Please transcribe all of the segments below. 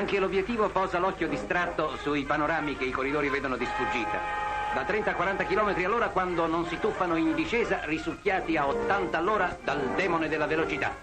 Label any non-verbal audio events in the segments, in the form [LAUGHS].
Anche l'obiettivo posa l'occhio distratto sui panorami che i corridori vedono di sfuggita. Da 30 a 40 km all'ora quando non si tuffano in discesa, risucchiati a 80 all'ora dal demone della velocità.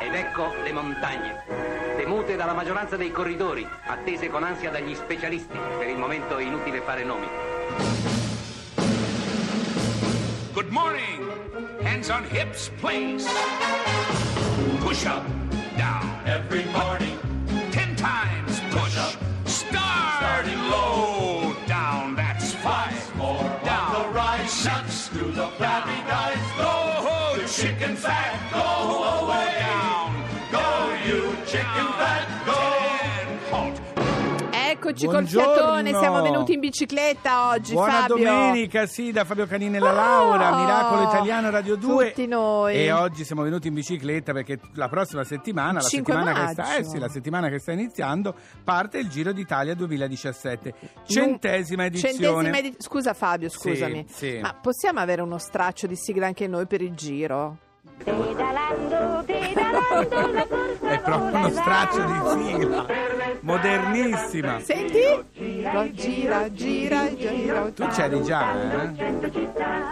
Ed ecco le montagne, temute dalla maggioranza dei corridori, attese con ansia dagli specialisti. Per il momento è inutile fare nomi. Good morning. Hands on hips, please. Push up, down. Every morning, Eccoci col Buongiorno. fiatone, siamo venuti in bicicletta oggi, Buona Fabio. domenica, sì, da Fabio Canini e la Oh, Laura, Miracolo Italiano Radio 2. tutti noi. E oggi siamo venuti in bicicletta perché la prossima settimana, la 5 settimana, che sta, eh sì, la settimana che sta iniziando, parte il Giro d'Italia 2017. Centesima edizione. Centesima edi- Scusa Fabio, scusami. Sì, sì. Ma possiamo avere uno straccio di sigla anche noi per il giro? Pedalando, pedalando, È proprio uno e straccio di sigla. Modernissima. Senti? Gira, gira, gira, gira. Tu c'eri già, eh?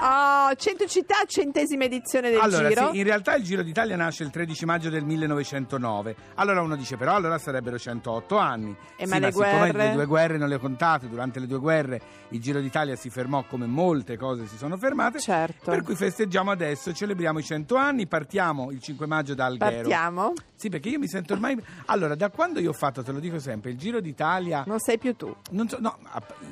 Oh, 100 città, centesima edizione del Allora, giro. sì, in realtà il Giro d'Italia nasce il 13 maggio del 1909. Allora uno dice, però allora sarebbero 108 anni. Eh, Sì, ma le siccome guerre? le due guerre non le ho contate, durante le due guerre il Giro d'Italia si fermò come molte cose si sono fermate. Certo. Per cui festeggiamo adesso, celebriamo i 100 anni, partiamo il 5 maggio da Alghero. Partiamo? Sì, perché io mi sento ormai... Allora, da quando io ho fatto, te lo dico sempre, il Giro d'Italia... Non sei più tu. Non so, no,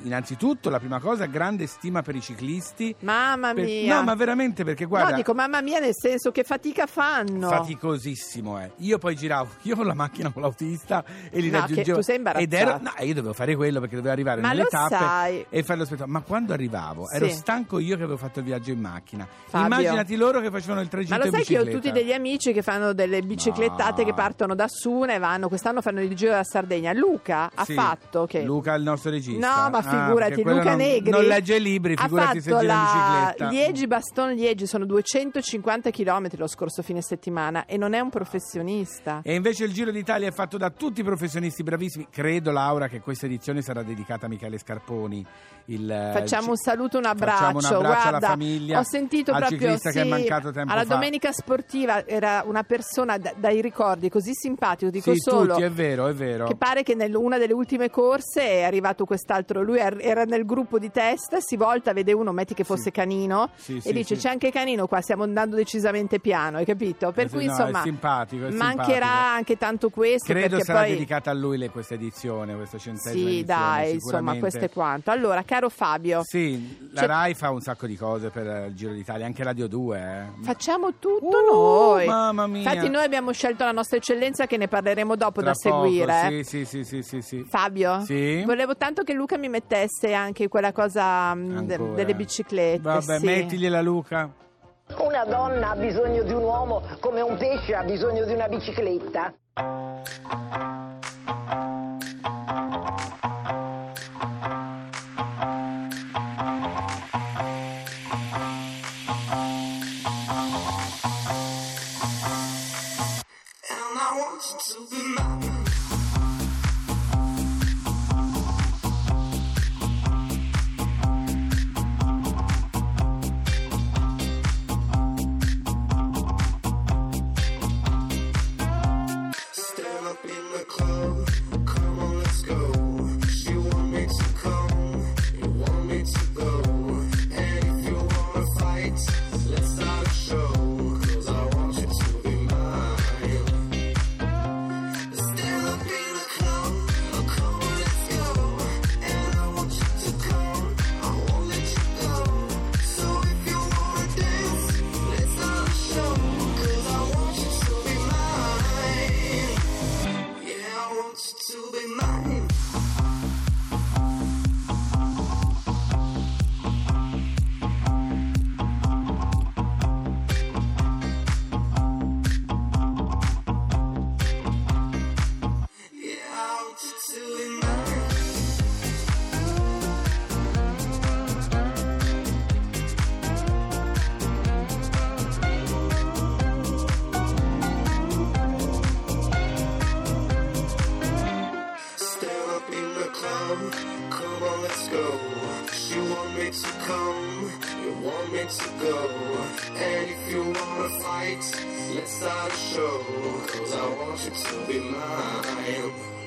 innanzitutto la prima cosa, grande stima per i ciclisti. Mamma Per- mia. No, ma veramente perché guarda... No, dico mamma mia nel senso che fatica fanno. faticosissimo eh. io poi giravo [LAUGHS] io con la macchina con l'autista e li No, raggiungevo tu sei imbarazzato. ed ero no io dovevo fare quello perché dovevo arrivare Ma nelle lo tappe sai. e fare lo spettacolo ma quando arrivavo Sì. ero stanco io che avevo fatto il viaggio in macchina Fabio. immaginati loro che facevano il Ma tragitto lo in sai che ho tutti degli amici che fanno delle biciclettate No. che partono da Suna e vanno, quest'anno fanno il giro della Sardegna. Luca ha Sì. fatto che... Luca il nostro regista No, ma Ah, figurati, quello Luca non, Negri non legge i libri ha figurati se gira in la bicicletta Liegi-Baston-Liegi, sono 250 km lo scorso fine settimana e non è un professionista. E invece il Giro d'Italia è fatto da tutti i professionisti bravissimi. Credo, Laura, che questa edizione sarà dedicata a Michele Scarponi. Il, eh, Facciamo ci- un saluto, un abbraccio. Un abbraccio Guarda, alla famiglia. Ho sentito al proprio ciclista che è sì, mancato tempo alla fa. domenica sportiva era una persona da- dai ricordi così simpatico, dico Sì, solo. tutti, è vero, è vero. Che pare che in una delle ultime corse è arrivato quest'altro, lui er- era nel gruppo di test, si volta, vede uno, metti che fosse Sì. Canino, Sì, e sì, dice sì. c'è anche Canino qua, stiamo andando decisamente piano, hai capito? Per Eh sì, cui no, insomma è simpatico, è mancherà simpatico. anche tanto questo. Credo sarà poi... dedicata a lui le- questa edizione, questa centesima Sì, edizione. dai, insomma, questo è quanto. Allora, caro Fabio, Sì, la C'è- RAI fa un sacco di cose per il Giro d'Italia, anche Radio 2. eh. Facciamo tutto Uh, noi. mamma mia. Infatti, noi abbiamo scelto la nostra eccellenza che ne parleremo dopo Tra da seguire. poco, eh. Sì, sì, sì, sì, sì. Fabio, Sì? volevo tanto che Luca mi mettesse anche quella cosa mh, de- Ancora. delle biciclette. Vabbè, sì. mettigliela Luca. Una donna ha bisogno di un uomo come un pesce ha bisogno di una bicicletta. Fight, let's start a show. Cause I want you to be mine.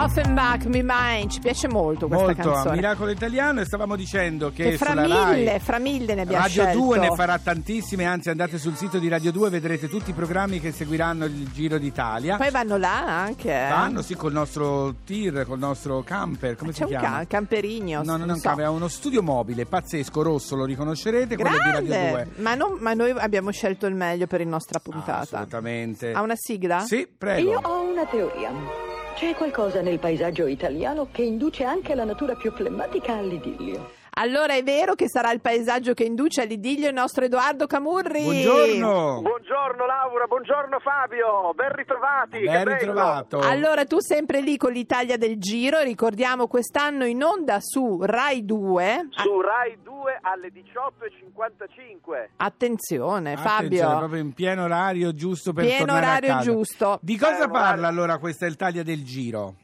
Offenbach, Mi Mind, ci piace molto questa Molto, canzone. Miracolo Italiano e stavamo dicendo che, che fra sulla mille, Rai fra mille ne abbiamo Radio scelto. 2 ne farà tantissime, anzi andate sul sito di Radio 2 e vedrete tutti i programmi che seguiranno il Giro d'Italia. Poi vanno là anche. eh. Vanno sì col nostro tir, col nostro camper, come C'è si un chiama? ca- camperigno. No, non è un so. camper, è uno studio mobile pazzesco, rosso, lo riconoscerete, quello di Radio 2. Grande, ma, non- ma noi abbiamo scelto il meglio per la nostra puntata. Assolutamente. Ha una sigla? Sì, prego. Io ho una teoria. C'è qualcosa nel paesaggio italiano che induce anche la natura più flemmatica all'idillio. Allora è vero che sarà il paesaggio che induce all'idillio il nostro Edoardo Camurri. Buongiorno. Buongiorno Laura, buongiorno Fabio, ben ritrovati. Ben ritrovato. Allora tu sempre lì con l'Italia del Giro, ricordiamo quest'anno in onda su Rai 2. Su Rai 2 alle 18.55. Attenzione Attenzione, Fabio. proprio in pieno orario giusto per Pieno tornare a orario giusto. Di cosa Eh, parla orario- allora questa Italia del Giro?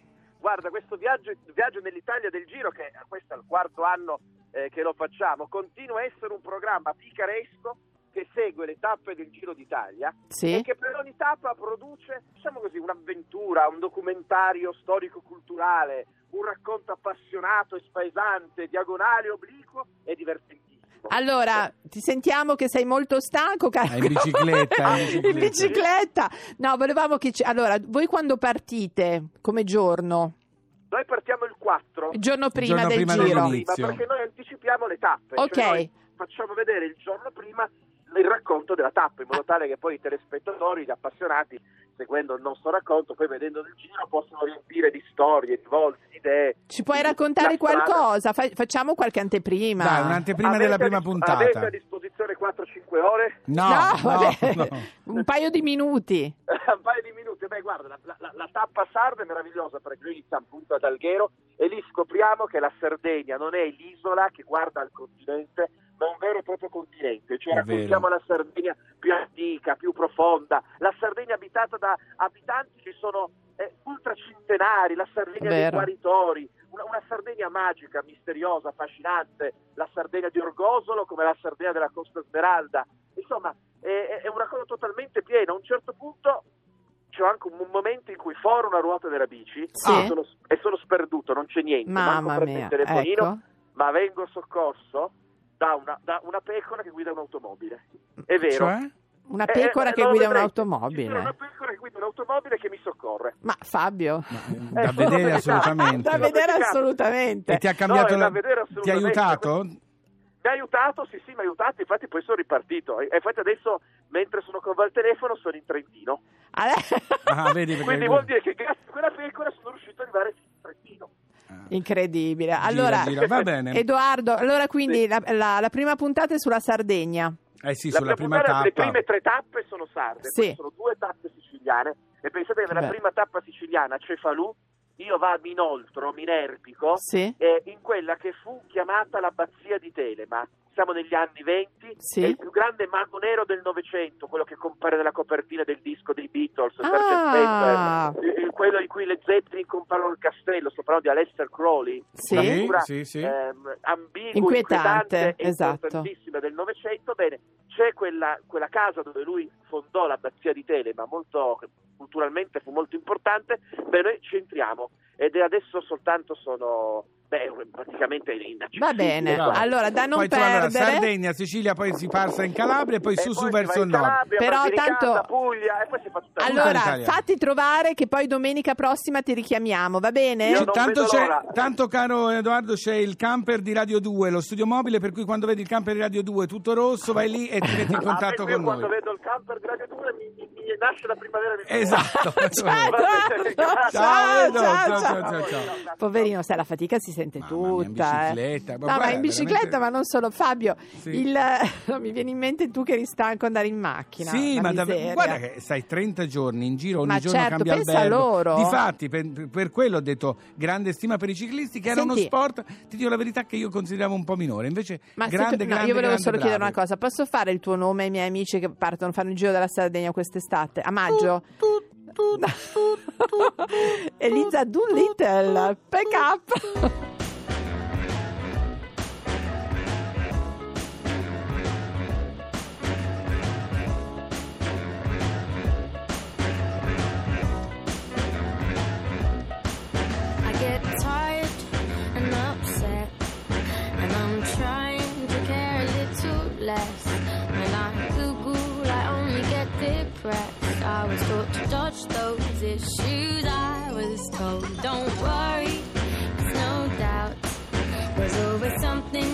Guarda, questo viaggio, viaggio nell'Italia del Giro, che questo è il quarto anno eh, che lo facciamo, continua a essere un programma picaresco che segue le tappe del Giro d'Italia Sì. e che per ogni tappa produce, diciamo così, un'avventura, un documentario storico-culturale, un racconto appassionato e spaesante, diagonale, obliquo e divertentissimo. Allora, ti sentiamo che sei molto stanco, caro. In bicicletta, [LAUGHS] in bicicletta. In bicicletta. No, volevamo che ci... Allora, voi quando partite, come giorno? Noi partiamo il 4. Il giorno prima giorno del prima giro. prima perché noi anticipiamo le tappe. Ok. Cioè noi facciamo vedere il giorno prima il racconto della tappa in modo tale che poi i telespettatori, gli appassionati, seguendo il nostro racconto, poi vedendo il giro, possono riempire di storie, di volti, di idee. Ci puoi raccontare qualcosa? Fa- facciamo qualche anteprima. Dai, un'anteprima Avete della prima dis- puntata. Avete a disposizione 4-5 ore? No, No, no, vabbè. no. [LAUGHS] Un paio di minuti. [LAUGHS] un paio di minuti. Beh, guarda, la, la- la tappa sarda è meravigliosa perché noi iniziamo appunto ad Alghero e lì scopriamo che la Sardegna non è l'isola che guarda al continente, ma un vero e proprio continente. Cioè raccontiamo la Sardegna più antica, più profonda, la Sardegna abitata da abitanti che sono eh, ultracentenari, la Sardegna dei Vero. guaritori, una, una Sardegna magica, misteriosa, affascinante, la Sardegna di Orgosolo come la Sardegna della Costa Smeralda. Insomma, è, è un racconto totalmente pieno. A un certo punto c'è anche un momento in cui foro una ruota della bici Sì. e, sono, e sono sperduto, non c'è niente, Mamma manco mia, il telefonino, ecco. ma vengo soccorso da una, da una pecora che guida un'automobile. È vero. Cioè? Una Eh, pecora eh, che guida sono un'automobile. una pecora che guida un'automobile che mi soccorre. Ma Fabio, Da [LAUGHS] Eh, vedere sono assolutamente. da vedere assolutamente. E ti ha No, cambiato è da la... vedere Ti ha assolutamente. aiutato? Mi ha aiutato, sì sì, mi ha aiutato, infatti poi sono ripartito. E infatti adesso, mentre sono con voi al telefono, sono in Trentino. Ah, vedi. Quindi vuol dire che grazie a quella pecora sono riuscito ad arrivare fino in Trentino. Incredibile. Allora, gira, va bene. [LAUGHS] Edoardo, allora quindi la, la- la prima puntata è sulla Sardegna. Eh sì, La sulla prima Le tappa. prime tre tappe sono sarde, Sì. sono due tappe siciliane. E pensate che nella Beh. prima tappa siciliana, Cefalù, io vado a Minoltro, Minerpico, Sì. eh, in quella che fu chiamata l'abbazia di Telema. Siamo negli anni 20, Sì. è il più grande mago nero del Novecento, quello che compare nella copertina del disco dei Beatles, Ah. Pepper, eh, quello in cui le Zeppelin comparono il castello, sto parlando di Aleister Crowley, Sì. una figura sì, sì. ehm, ambigua, Inquietante, e esatto. importantissima del Novecento. Bene, c'è quella, quella casa dove lui fondò l'abbazia di Telema, molto culturalmente fu molto importante. Beh, noi ci entriamo ed adesso soltanto sono beh, praticamente inaccessibile. Va bene. Bravo. Allora, da non poi tu, allora, perdere. Sardegna, Sicilia, poi si passa in Calabria e poi E su poi su verso il nord. Però tanto- Puglia e poi si fa tutta la Allora, fatti trovare che poi domenica prossima ti richiamiamo, va bene? Io tanto, vedo c'è, l'ora. tanto caro Edoardo c'è il camper di Radio 2, lo studio mobile per cui quando vedi il camper di Radio 2 tutto rosso vai lì e ti metti in Ah, contatto con quando noi. vedo il camper di Radio 2 mi, mi- mi nasce la primavera di Esatto. ciao, Poverino, sai, la fatica si sente tutta. In bicicletta, ma in bicicletta, ma non solo. Fabio, [LAUGHS] mi viene in mente tu che eri stanco andare in macchina. Sì, ma guarda che stai 30 giorni in giro, ogni giorno certo, cambia albergo. loro. Difatti, per, per quello ho detto grande stima per i ciclisti, che era uno sport, ti dico la verità, che io consideravo un po' minore. Invece, ma grande, grande, io volevo solo chiedere una cosa. Posso fare il tuo nome ai miei amici che partono, fanno il giro della Sardegna quest'estate? Niente, a maggio. [LAUGHS] Elisa Doolittle, pick up. less. When I Google, I only get depressed. I was taught to dodge those issues. I was told, don't worry, there's no doubt. There's always something